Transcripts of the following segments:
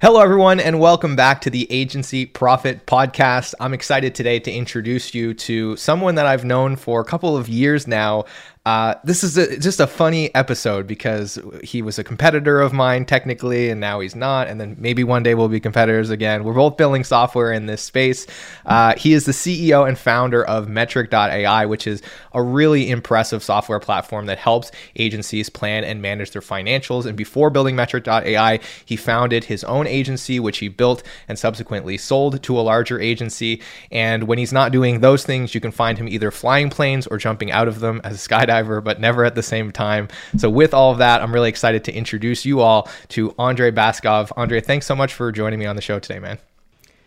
Hello, everyone, and welcome back to the Agency Profit Podcast. I'm excited today to introduce you to someone that I've known for a couple of years now. Uh, this is a, just a funny episode because he was a competitor of mine technically, and now he's not. And then maybe one day we'll be competitors again. We're both building software in this space. Uh, he is the CEO and founder of Metric.ai, which is a really impressive software platform that helps agencies plan and manage their financials. And before building Metric.ai, he founded his own agency, which he built and subsequently sold to a larger agency. And when he's not doing those things, you can find him either flying planes or jumping out of them as a skydiver but never at the same time. So, with all of that, I'm really excited to introduce you all to Andrey Baskov. Andrey, thanks so much for joining me on the show today, man.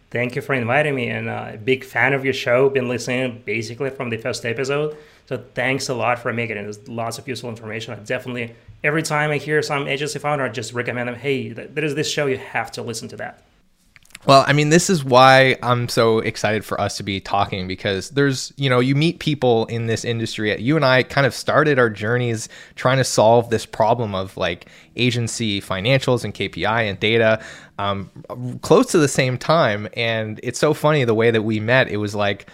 Thank you for inviting me, and uh, a big fan of your show. Been listening basically from the first episode. So thanks a lot for making it. There's lots of useful information. I definitely every time I hear some agency founder, I just recommend them. Hey, there is this show. You have to listen to that. Well, I mean, this is why I'm so excited for us to be talking because there's, you know, you meet people in this industry. You and I kind of started our journeys trying to solve this problem of like agency financials and KPI and data um, close to the same time. And it's so funny the way that we met. It was like,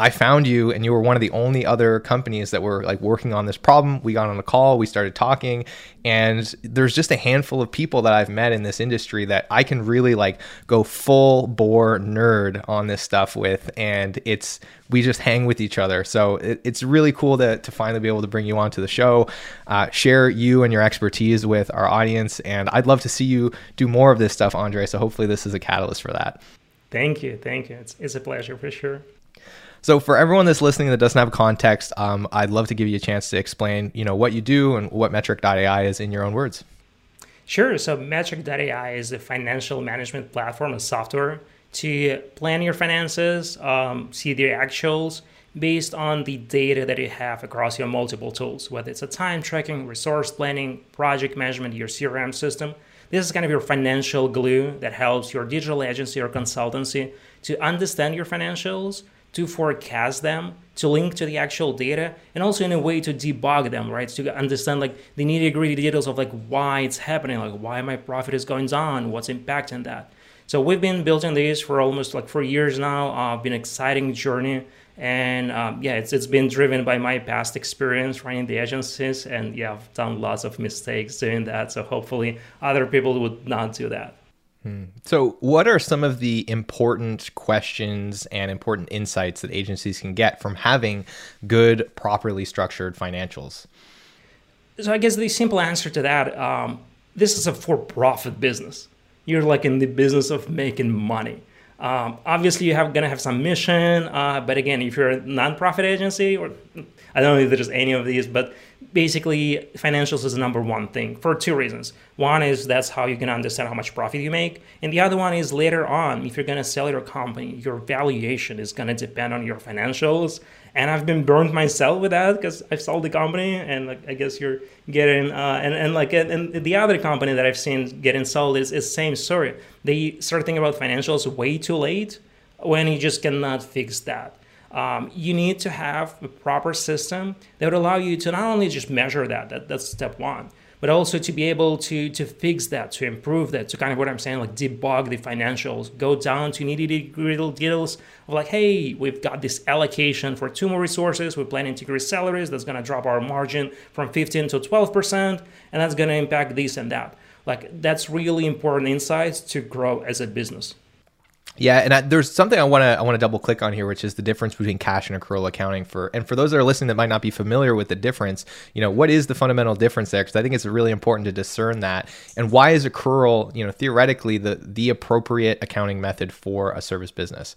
I found you and you were one of the only other companies that were like working on this problem. We got on a call, we started talking, and there's just a handful of people that I've met in this industry that I can really like go full bore nerd on this stuff with. And it's, we just hang with each other. So it, it's really cool to, to finally be able to bring you onto the show, uh, share you and your expertise with our audience. And I'd love to see you do more of this stuff, Andrey. So hopefully this is a catalyst for that. Thank you. Thank you. It's, it's a pleasure for sure. So for everyone that's listening that doesn't have context, um, I'd love to give you a chance to explain, you know, what you do and what Metric.ai is in your own words. Sure. So Metric.ai is a financial management platform and software to plan your finances, um, see the actuals based on the data that you have across your multiple tools, whether it's a time tracking, resource planning, project management, your CRM system. This is kind of your financial glue that helps your digital agency or consultancy to understand your financials to forecast them, to link to the actual data, and also in a way to debug them, right? To understand like the nitty gritty details of like why it's happening, like why my profit is going down, what's impacting that. So we've been building this for almost like four years now. Uh, been an exciting journey, and um, yeah, it's it's been driven by my past experience running the agencies, and yeah, I've done lots of mistakes doing that. So hopefully, other people would not do that. Hmm. So, what are some of the important questions and important insights that agencies can get from having good, properly structured financials? So, I guess the simple answer to that um, this is a for profit business. You're like in the business of making money. Um, obviously, you have gonna have some mission, uh, but again, if you're a nonprofit agency, or I don't know if there's any of these, but basically financials is the number one thing for two reasons. One is that's how you can understand how much profit you make, and the other one is later on, if you're to sell your company, your valuation is to depend on your financials. And I've been burned myself with that because I've sold the company, and like, I guess you're getting uh, and and like and the other company that I've seen getting sold is is same story. They start thinking about financials way too late when you just cannot fix that. Um, you need to have a proper system that would allow you to not only just measure that, that that's step one, but also to be able to to fix that, to improve that, to kind of what I'm saying, like debug the financials, go down to nitty gritty details of like, hey, we've got this allocation for two more resources, we're planning to increase salaries, that's gonna drop our margin from 15 to 12%, and that's gonna impact this and that. Like that's really important insights to grow as a business. Yeah, and I, there's something I want to I want to double click on here, which is the difference between cash and accrual accounting. For and for those that are listening that might not be familiar with the difference, you know, what is the fundamental difference there? Because I think it's really important to discern that. And why is accrual, you know, theoretically the the appropriate accounting method for a service business?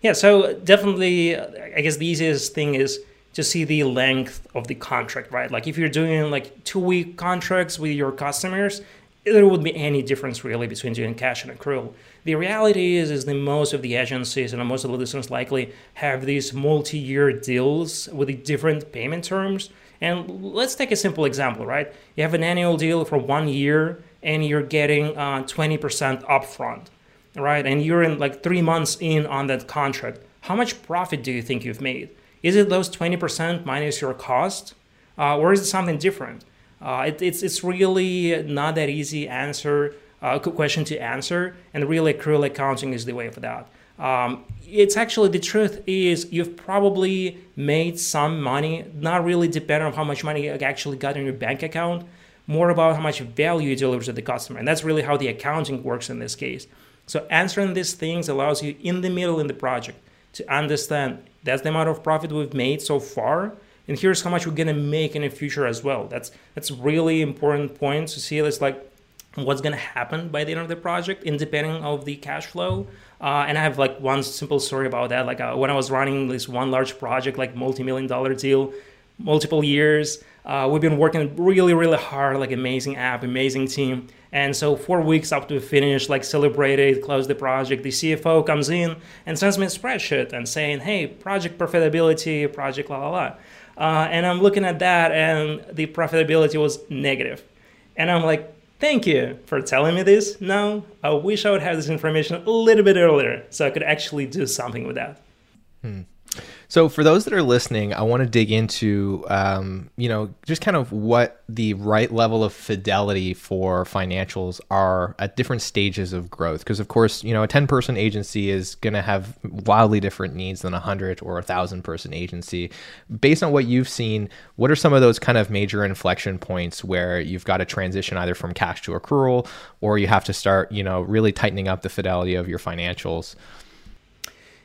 Yeah, so definitely, I guess the easiest thing is to see the length of the contract, right? Like if you're doing like two week contracts with your customers, there would be any difference really between doing cash and accrual. The reality is, is that most of the agencies and most of the listeners likely have these multi-year deals with different payment terms. And let's take a simple example, right? You have an annual deal for one year, and you're getting uh, 20% upfront, right? And you're in like three months in on that contract. How much profit do you think you've made? Is it those 20% minus your cost, uh, or is it something different? Uh, it, it's it's really not that easy answer uh, question to answer, and really accrual accounting is the way for that. Um, it's actually the truth is you've probably made some money, not really dependent on how much money you actually got in your bank account, more about how much value you deliver to the customer, and that's really how the accounting works in this case. So answering these things allows you in the middle in the project to understand that's the amount of profit we've made so far and here's how much we're gonna make in the future as well. That's that's really important point to see. It's like what's gonna happen by the end of the project, independent of the cash flow. Uh, and I have like one simple story about that. Like uh, when I was running this one large project, like multi-million dollar deal, multiple years. Uh, we've been working really, really hard, like amazing app, amazing team. And so four weeks after we finish, like celebrated, close the project. The CFO comes in and sends me a spreadsheet and saying, "Hey, project profitability, project la la la." Uh, and I'm looking at that, and the profitability was negative. And I'm like, thank you for telling me this. Now, I wish I would have this information a little bit earlier so I could actually do something with that. Hmm. So, for those that are listening, I want to dig into, um, you know, just kind of what the right level of fidelity for financials are at different stages of growth. Because, of course, you know, a 10 person agency is going to have wildly different needs than a 100 or a 1,000 person agency. Based on what you've seen, what are some of those kind of major inflection points where you've got to transition either from cash to accrual or you have to start, you know, really tightening up the fidelity of your financials?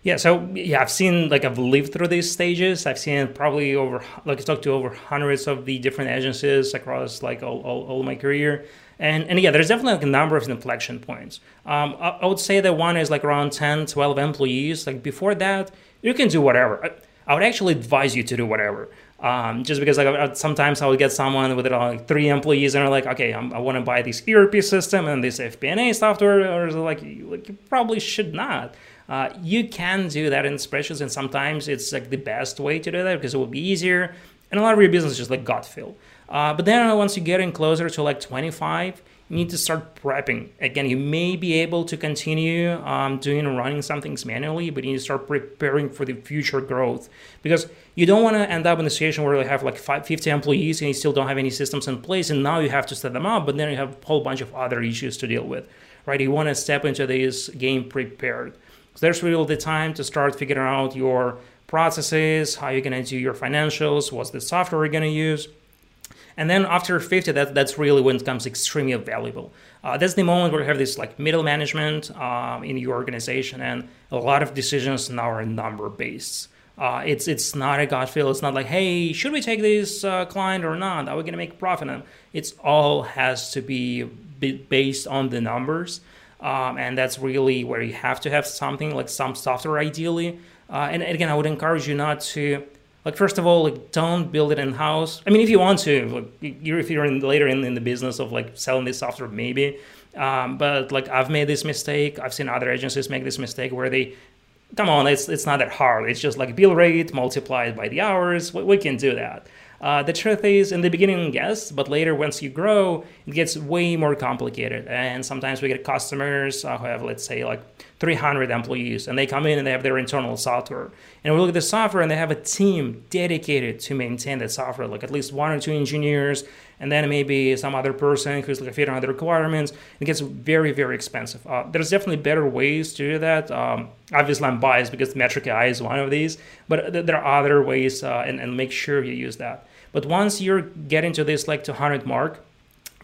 Yeah, so yeah, I've seen like I've lived through these stages. I've seen probably over like I talked to over hundreds of the different agencies across like all, all, all my career. And, and yeah, there's definitely like a number of inflection points. Um, I, I, would say that one is like around 10, 12 employees. Like before that, you can do whatever. I, I would actually advise you to do whatever. Um, just because like sometimes I would get someone with like three employees and they're like, okay, I'm, i want to buy this ERP system and this FP&A software, or like, like you probably should not. Uh, you can do that in spreadsheets, and sometimes it's like the best way to do that because it will be easier. And a lot of your business is just like gut feel. Uh, but then once you get in closer to like 25, you need to start prepping. Again, you may be able to continue um, doing and running some things manually, but you need to start preparing for the future growth because you don't want to end up in a situation where you have like 50 employees and you still don't have any systems in place, and now you have to set them up, but then you have a whole bunch of other issues to deal with, right? You want to step into this game prepared. So there's really the time to start figuring out your processes, how you're to do your financials, what's the software you're to use. And then after 50, that, that's really when it becomes extremely valuable. Uh, that's the moment where you have this like middle management um, in your organization, and a lot of decisions now are number based. Uh, it's it's not a gut feel. It's not like, hey, should we take this uh, client or not? Are we to make profit? It's all has to be based on the numbers. Um, and that's really where you have to have something like some software ideally. Uh, and again, I would encourage you not to like first of all like don't build it in house. I mean, if you want to, like you're if you're in, later in, in the business of like selling this software, maybe. Um, but like I've made this mistake. I've seen other agencies make this mistake where they come on, it's it's not that hard. It's just like bill rate multiplied by the hours. We, we can do that. Uh, the truth is, in the beginning, yes, but later, once you grow, it gets way more complicated. And sometimes we get customers uh, who have, let's say, like 300 employees, and they come in and they have their internal software. And we look at the software, and they have a team dedicated to maintain that software, like at least one or two engineers, and then maybe some other person who's like fitting on the requirements. It gets very, very expensive. Uh, there's definitely better ways to do that. Um, obviously, I'm biased because Metric AI is one of these, but there are other ways, uh, and, and make sure you use that. But once you're getting to this like 200 mark,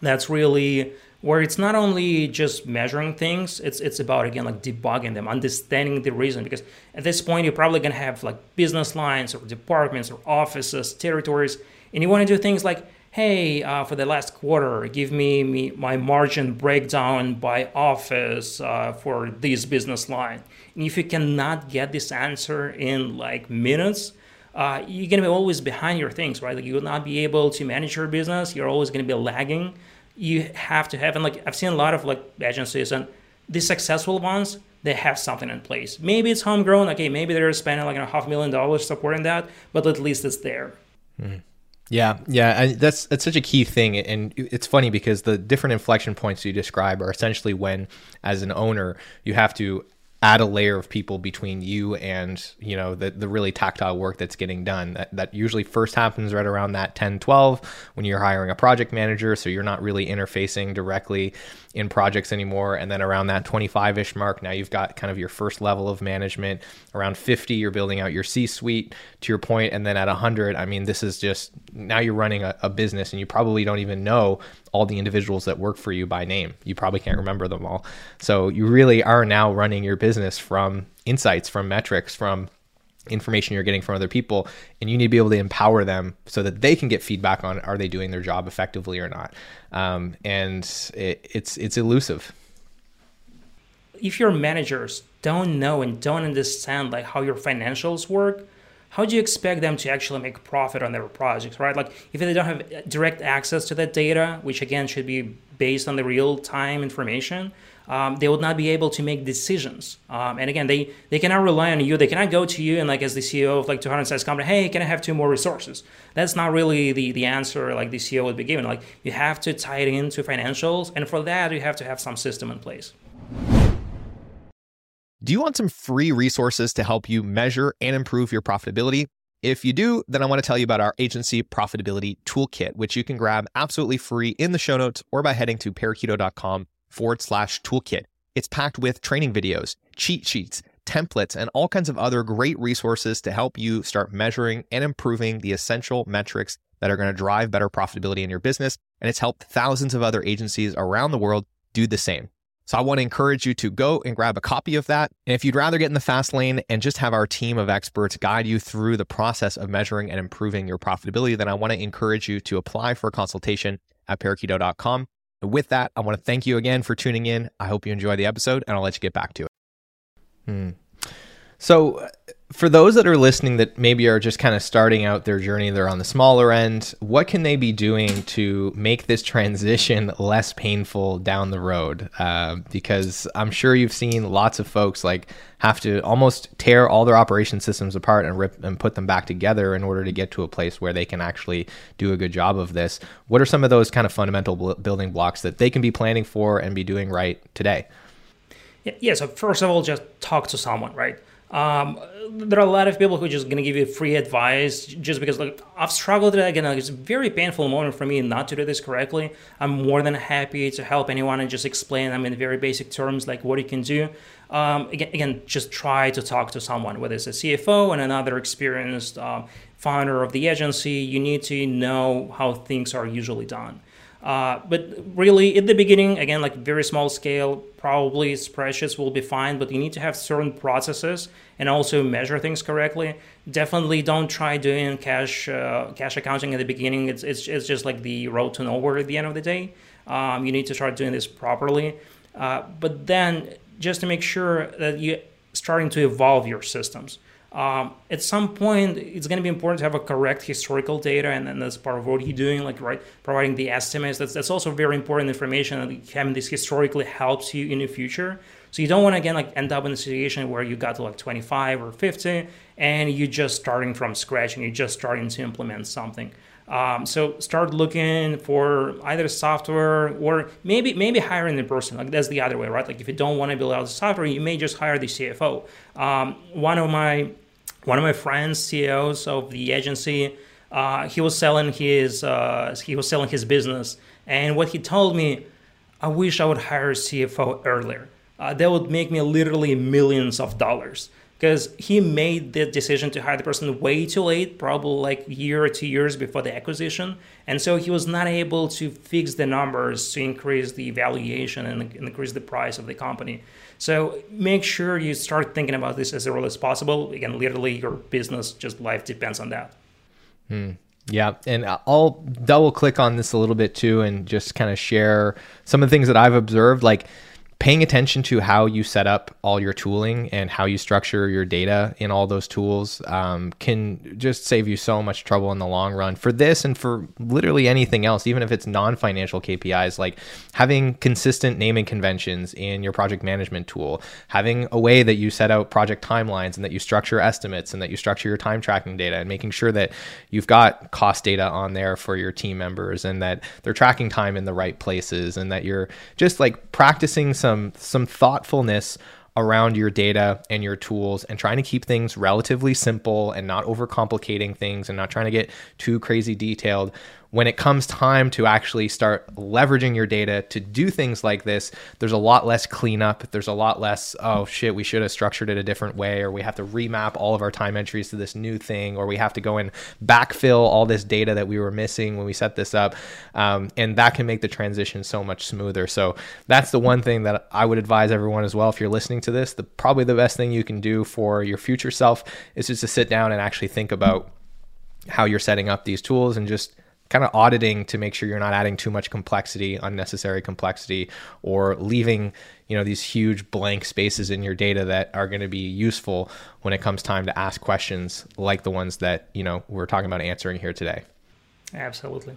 that's really where it's not only just measuring things it's it's about again like debugging them understanding the reason. Because at this point you're probably going to have like business lines or departments or offices territories and you want to do things like hey uh, for the last quarter give me, me my margin breakdown by office uh, for this business line. And if you cannot get this answer in like minutes uh, you're going to be always behind your things, right? Like you will not be able to manage your business. You're always going to be lagging. You have to have, and like I've seen a lot of like agencies and the successful ones, they have something in place. Maybe it's homegrown. Okay, maybe they're spending like a half million dollars supporting that, but at least it's there. Mm. Yeah, yeah, and that's that's such a key thing, and it's funny because the different inflection points you describe are essentially when, as an owner, you have to add a layer of people between you and you know the, the really tactile work that's getting done. That, that usually first happens right around that 10 12 when you're hiring a project manager. So you're not really interfacing directly in projects anymore. And then around that 25ish mark now you've got kind of your first level of management. Around 50 you're building out your c suite to your point. And then at 100 i mean this is just now you're running a, a business and you probably don't even know all the individuals that work for you by name. You probably can't remember them all. So you really are now running your business from insights, from metrics, from information you're getting from other people and you need to be able to empower them so that they can get feedback on are they doing their job effectively or not um, and it, it's it's elusive if your managers don't know and don't understand like how your financials work how do you expect them to actually make profit on their projects, right? Like if they don't have direct access to that data, which again should be based on the real time information, um, they would not be able to make decisions. Um, and again, they they cannot rely on you. They cannot go to you and like as the CEO of like 200 size company, hey, can I have two more resources? That's not really the the answer like the CEO would be given. Like you have to tie it into financials, and for that you have to have some system in place. Do you want some free resources to help you measure and improve your profitability? If you do, then I want to tell you about our agency profitability toolkit, which you can grab absolutely free in the show notes or by heading to parakeeto.com forward slash toolkit. It's packed with training videos, cheat sheets, templates, and all kinds of other great resources to help you start measuring and improving the essential metrics that are going to drive better profitability in your business. And it's helped thousands of other agencies around the world do the same. So I want to encourage you to go and grab a copy of that. And if you'd rather get in the fast lane and just have our team of experts guide you through the process of measuring and improving your profitability, then I want to encourage you to apply for a consultation at parakeeto.com. And with that, I want to thank you again for tuning in. I hope you enjoy the episode and I'll let you get back to it. Hmm. So, for those that are listening that maybe are just kind of starting out their journey, they're on the smaller end, what can they be doing to make this transition less painful down the road? Uh, because I'm sure you've seen lots of folks like have to almost tear all their operation systems apart and rip and put them back together in order to get to a place where they can actually do a good job of this. What are some of those kind of fundamental building blocks that they can be planning for and be doing right today? Yeah, so first of all, just talk to someone, right? Um, there are a lot of people who are just gonna give you free advice just because like I've struggled with it again. Like, it's a very painful moment for me not to do this correctly. I'm more than happy to help anyone and just explain them in very basic terms like what you can do. Um, again, again, just try to talk to someone, whether it's a CFO and another experienced uh, founder of the agency. You need to know how things are usually done. Uh, but really, at the beginning, again, like very small scale, probably spreadsheets will be fine, but you need to have certain processes and also measure things correctly. Definitely don't try doing cash uh, cash accounting at the beginning. It's, it's, it's just like the road to nowhere at the end of the day. Um, you need to start doing this properly. Uh, but then just to make sure that you're starting to evolve your systems. Um, at some point, it's going to be important to have a correct historical data, and then that's part of what you're doing, like right, providing the estimates. That's that's also very important information. And having this historically helps you in the future. So you don't want to again like end up in a situation where you got to like 25 or 50, and you're just starting from scratch and you're just starting to implement something. Um, so start looking for either software or maybe maybe hiring a person. Like that's the other way, right? Like if you don't want to build out the software, you may just hire the CFO. Um, one of my one of my friends, CEOs of the agency, uh, he was selling his uh, he was selling his business, and what he told me, I wish I would hire a CFO earlier. Uh, that would make me literally millions of dollars because he made the decision to hire the person way too late, probably like a year or two years before the acquisition. And so he was not able to fix the numbers to increase the valuation and increase the price of the company. So make sure you start thinking about this as early as possible. Again, literally your business, just life depends on that. Hmm. Yeah, and I'll double click on this a little bit too and just kind of share some of the things that I've observed. Like, paying attention to how you set up all your tooling and how you structure your data in all those tools um, can just save you so much trouble in the long run. For this and for literally anything else, even if it's non financial KPIs, like having consistent naming conventions in your project management tool, having a way that you set out project timelines and that you structure estimates and that you structure your time tracking data and making sure that you've got cost data on there for your team members and that they're tracking time in the right places and that you're just like practicing some some some thoughtfulness around your data and your tools and trying to keep things relatively simple and not overcomplicating things and not trying to get too crazy detailed when it comes time to actually start leveraging your data to do things like this, there's a lot less cleanup. There's a lot less, oh shit, we should have structured it a different way, or we have to remap all of our time entries to this new thing, or we have to go and backfill all this data that we were missing when we set this up. Um, and that can make the transition so much smoother. So that's the one thing that I would advise everyone as well. If you're listening to this, the probably the best thing you can do for your future self is just to sit down and actually think about how you're setting up these tools and just kind of auditing to make sure you're not adding too much complexity, unnecessary complexity, or leaving you know these huge blank spaces in your data that are going to be useful when it comes time to ask questions like the ones that you know we're talking about answering here today. Absolutely.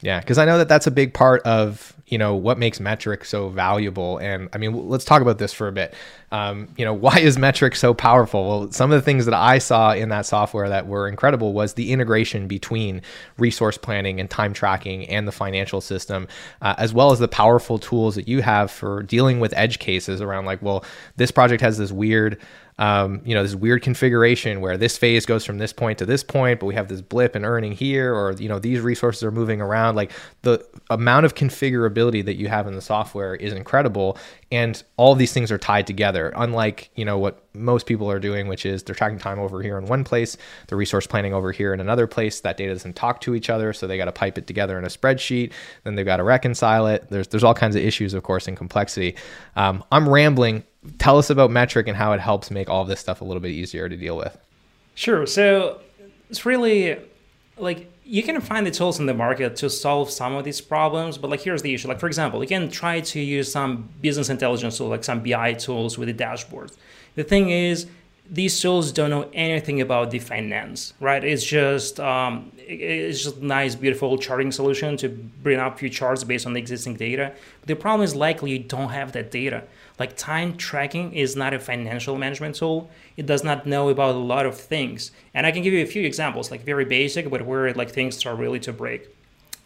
Yeah, because I know that that's a big part of you know what makes metric so valuable. And I mean, let's talk about this for a bit. Um, you know, why is metric so powerful? Well, some of the things that I saw in that software that were incredible was the integration between resource planning and time tracking and the financial system, uh, as well as the powerful tools that you have for dealing with edge cases around like, well, this project has this weird um, you know, this weird configuration where this phase goes from this point to this point, but we have this blip in earning here, or you know, these resources are moving around. Like the amount of configurability that you have in the software is incredible, and all these things are tied together. Unlike you know what most people are doing, which is they're tracking time over here in one place, the resource planning over here in another place. That data doesn't talk to each other, so they got to pipe it together in a spreadsheet. Then they've got to reconcile it. There's there's all kinds of issues, of course, in complexity. Um, I'm rambling tell us about metric and how it helps make all this stuff a little bit easier to deal with sure so it's really like you can find the tools in the market to solve some of these problems but like here's the issue. Like for example you can try to use some business intelligence tools like some bi tools with the dashboards. The thing is these tools don't know anything about the finance, right? It's just um, it's just nice, beautiful charting solution to bring up few charts based on the existing data. But the problem is likely you don't have that data. Like time tracking is not a financial management tool. It does not know about a lot of things. And I can give you a few examples, like very basic, but where like things start really to break.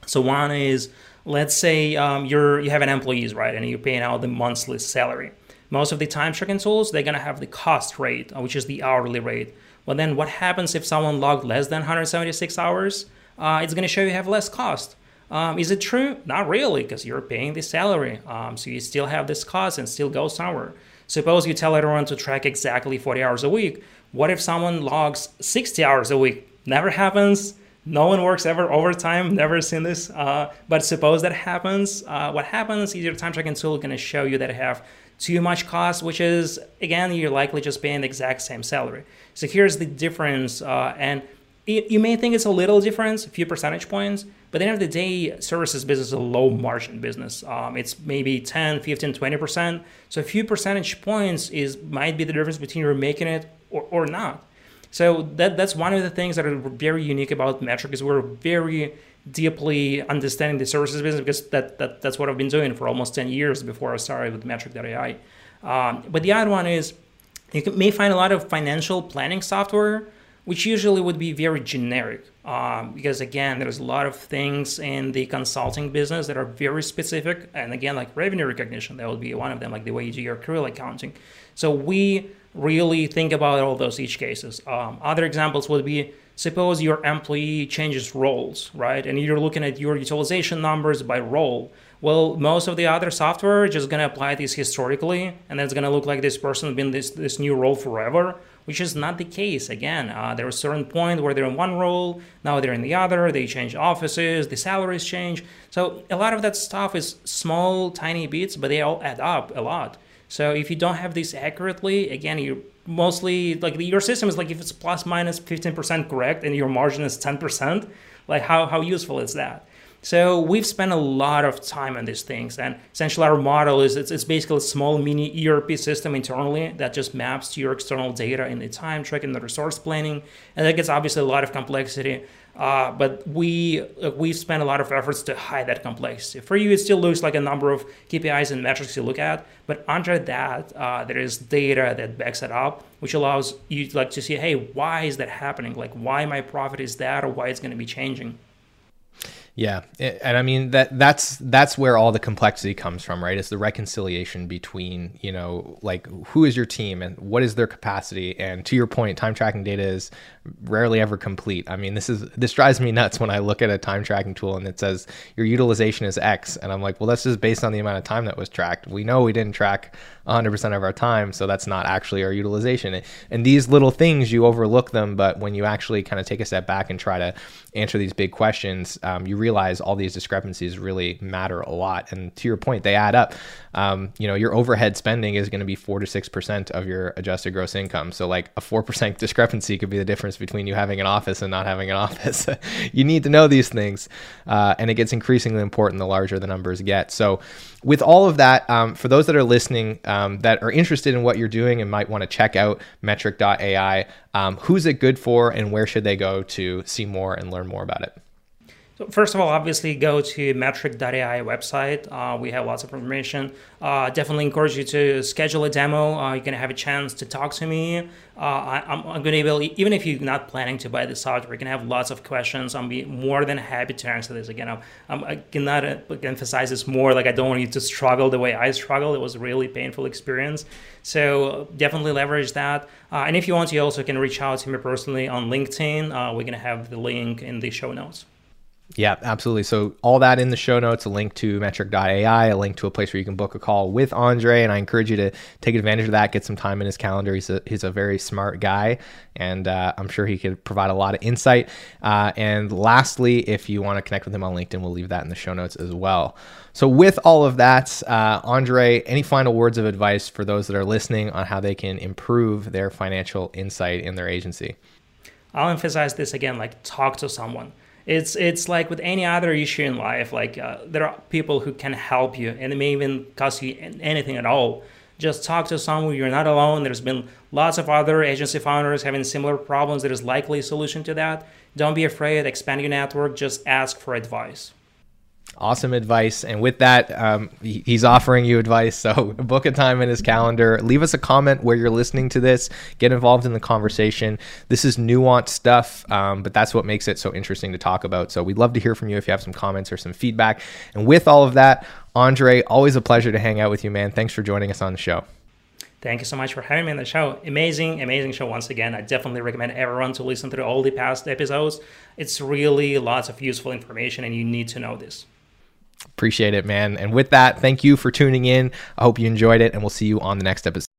So one is, let's say um, you're you have an employees, right, and you're paying out the monthly salary. Most of the time tracking tools, they're gonna have the cost rate, uh, which is the hourly rate. But then what happens if someone logged less than 176 hours? Uh, it's gonna show you have less cost. Um, is it true? Not really, because you're paying the salary. Um, so you still have this cost and still go somewhere. Suppose you tell everyone to track exactly 40 hours a week. What if someone logs 60 hours a week? Never happens. No one works ever overtime. Never seen this. Uh, but suppose that happens. Uh, what happens is your time tracking tool going to show you that have too much cost, which is again you're likely just paying the exact same salary. So here's the difference, uh, and you may think it's a little difference, a few percentage points, but at the end of the day, services business is a low margin business. Um, it's maybe 10, 15, 20%. So a few percentage points is might be the difference between you're making it or, or not. So that that's one of the things that are very unique about Metric is we're very deeply understanding the services business because that, that that's what I've been doing for almost 10 years before I started with Metric.ai. Um, but the other one is you may find a lot of financial planning software which usually would be very generic um, because again there's a lot of things in the consulting business that are very specific and again like revenue recognition that would be one of them like the way you do your accrual accounting so we really think about all those edge cases um, other examples would be suppose your employee changes roles right and you're looking at your utilization numbers by role well most of the other software is just to apply this historically and it's to look like this person been this, this new role forever which is not the case. Again, uh, there was a certain point where they're in one role, now they're in the other, they change offices, the salaries change. So a lot of that stuff is small, tiny bits, but they all add up a lot. So if you don't have this accurately, again, you mostly like your system is like if it's plus minus 15% correct and your margin is 10%, like how, how useful is that? So we've spent a lot of time on these things, and essentially our model is it's, it's basically a small mini ERP system internally that just maps to your external data in the time tracking, and the resource planning, and that gets obviously a lot of complexity. Uh, but we uh, we've spent a lot of efforts to hide that complexity. For you, it still looks like a number of KPIs and metrics you look at, but under that, uh, there is data that backs it up, which allows you like to see, hey, why is that happening? Like, why my profit is that, or why it's going to be changing. Yeah, and I mean that that's that's where all the complexity comes from, right? It's the reconciliation between you know like who is your team and what is their capacity. And to your point, time tracking data is rarely ever complete. I mean, this is this drives me nuts when I look at a time tracking tool and it says your utilization is X, and I'm like, well, that's just based on the amount of time that was tracked. We know we didn't track 100% of our time, so that's not actually our utilization. And these little things you overlook them, but when you actually kind of take a step back and try to answer these big questions, um, you realize all these discrepancies really matter a lot. And to your point, they add up. Um, you know, your overhead spending is going to be four to six percent of your adjusted gross income. So, like a four percent discrepancy could be the difference between you having an office and not having an office. you need to know these things, uh, and it gets increasingly important the larger the numbers get. So, with all of that, um, for those that are listening um, that are interested in what you're doing and might want to check out metric.ai, um, who's it good for, and where should they go to see more and learn more about it? First of all, obviously go to metric.ai website. Uh, we have lots of information. Uh, definitely encourage you to schedule a demo. Uh, you're gonna have a chance to talk to me. Uh, I, am gonna be able, even if you're not planning to buy the software, you can have lots of questions. I'm be more than happy to answer this. Again, I'm, I'm, i cannot emphasize this more. Like I don't want you to struggle the way I struggled. It was a really painful experience. So definitely leverage that. Uh, and if you want, you also can reach out to me personally on LinkedIn. Uh, we're gonna have the link in the show notes. Yeah, absolutely. So all that in the show notes, a link to metric.ai, a link to a place where you can book a call with Andrey. And I encourage you to take advantage of that, get some time in his calendar. He's a, he's a very smart guy, and uh, I'm sure he could provide a lot of insight. Uh, and lastly, if you want to connect with him on LinkedIn, we'll leave that in the show notes as well. So with all of that, uh, Andrey, any final words of advice for those that are listening on how they can improve their financial insight in their agency? I'll emphasize this again, like talk to someone it's it's like with any other issue in life like uh, there are people who can help you and it may even cost you anything at all. Just talk to someone you're not alone. There's been lots of other agency founders having similar problems. There is likely a solution to that. Don't be afraid expand your network. Just ask for advice Awesome advice. And with that, um, he's offering you advice. So book a time in his calendar. Leave us a comment where you're listening to this. Get involved in the conversation. This is nuanced stuff, um, but that's what makes it so interesting to talk about. So we'd love to hear from you if you have some comments or some feedback. And with all of that, Andrey, always a pleasure to hang out with you, man. Thanks for joining us on the show. Thank you so much for having me on the show. Amazing, amazing show once again. I definitely recommend everyone to listen to all the past episodes. It's really lots of useful information, and you need to know this. Appreciate it, man. And with that, thank you for tuning in. I hope you enjoyed it, and we'll see you on the next episode.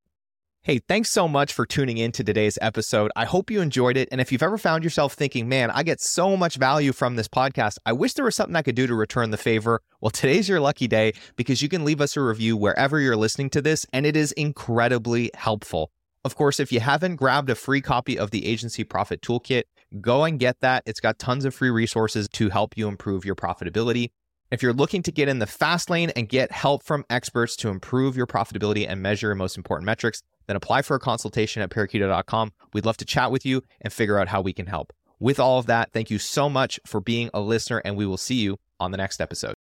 Hey, thanks so much for tuning in to today's episode. I hope you enjoyed it. And if you've ever found yourself thinking, man, I get so much value from this podcast, I wish there was something I could do to return the favor. Well, today's your lucky day because you can leave us a review wherever you're listening to this, and it is incredibly helpful. Of course, if you haven't grabbed a free copy of the Agency Profit Toolkit, go and get that. It's got tons of free resources to help you improve your profitability. If you're looking to get in the fast lane and get help from experts to improve your profitability and measure your most important metrics, then apply for a consultation at parakeeto.com. We'd love to chat with you and figure out how we can help. With all of that, thank you so much for being a listener, and we will see you on the next episode.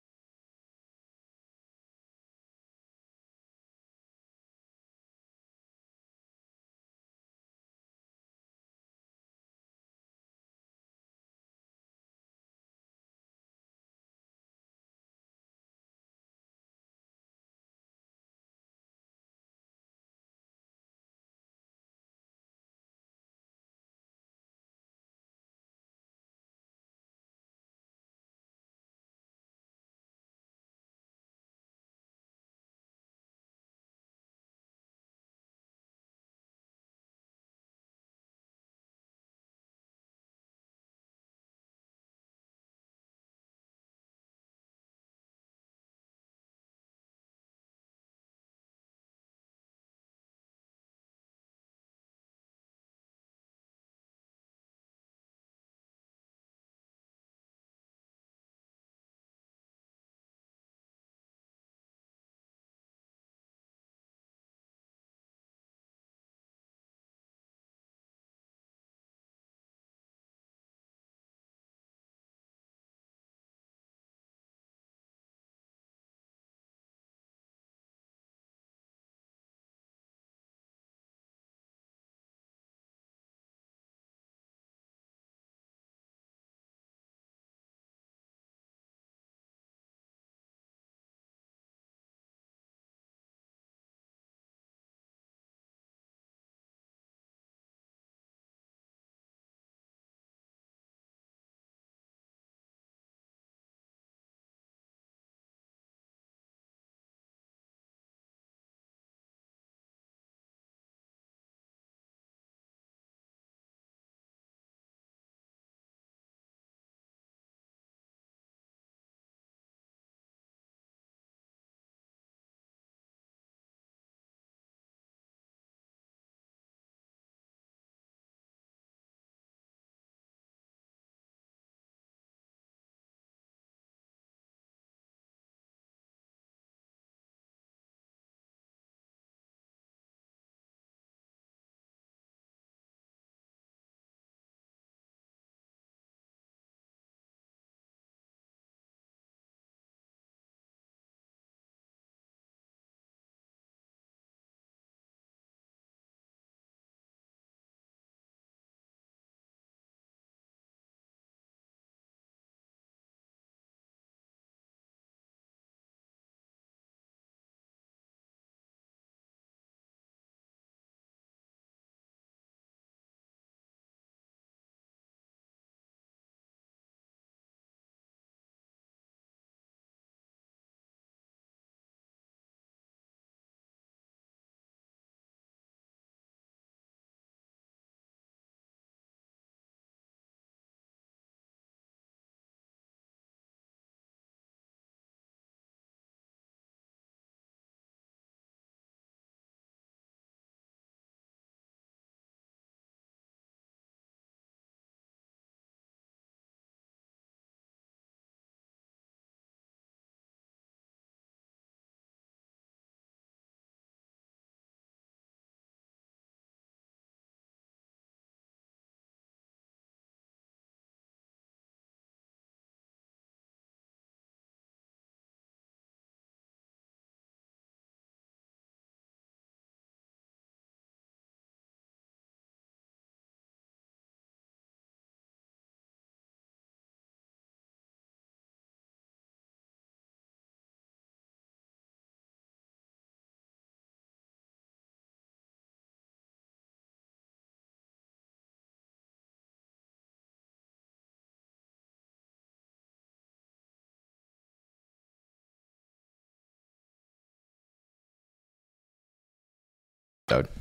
Episode.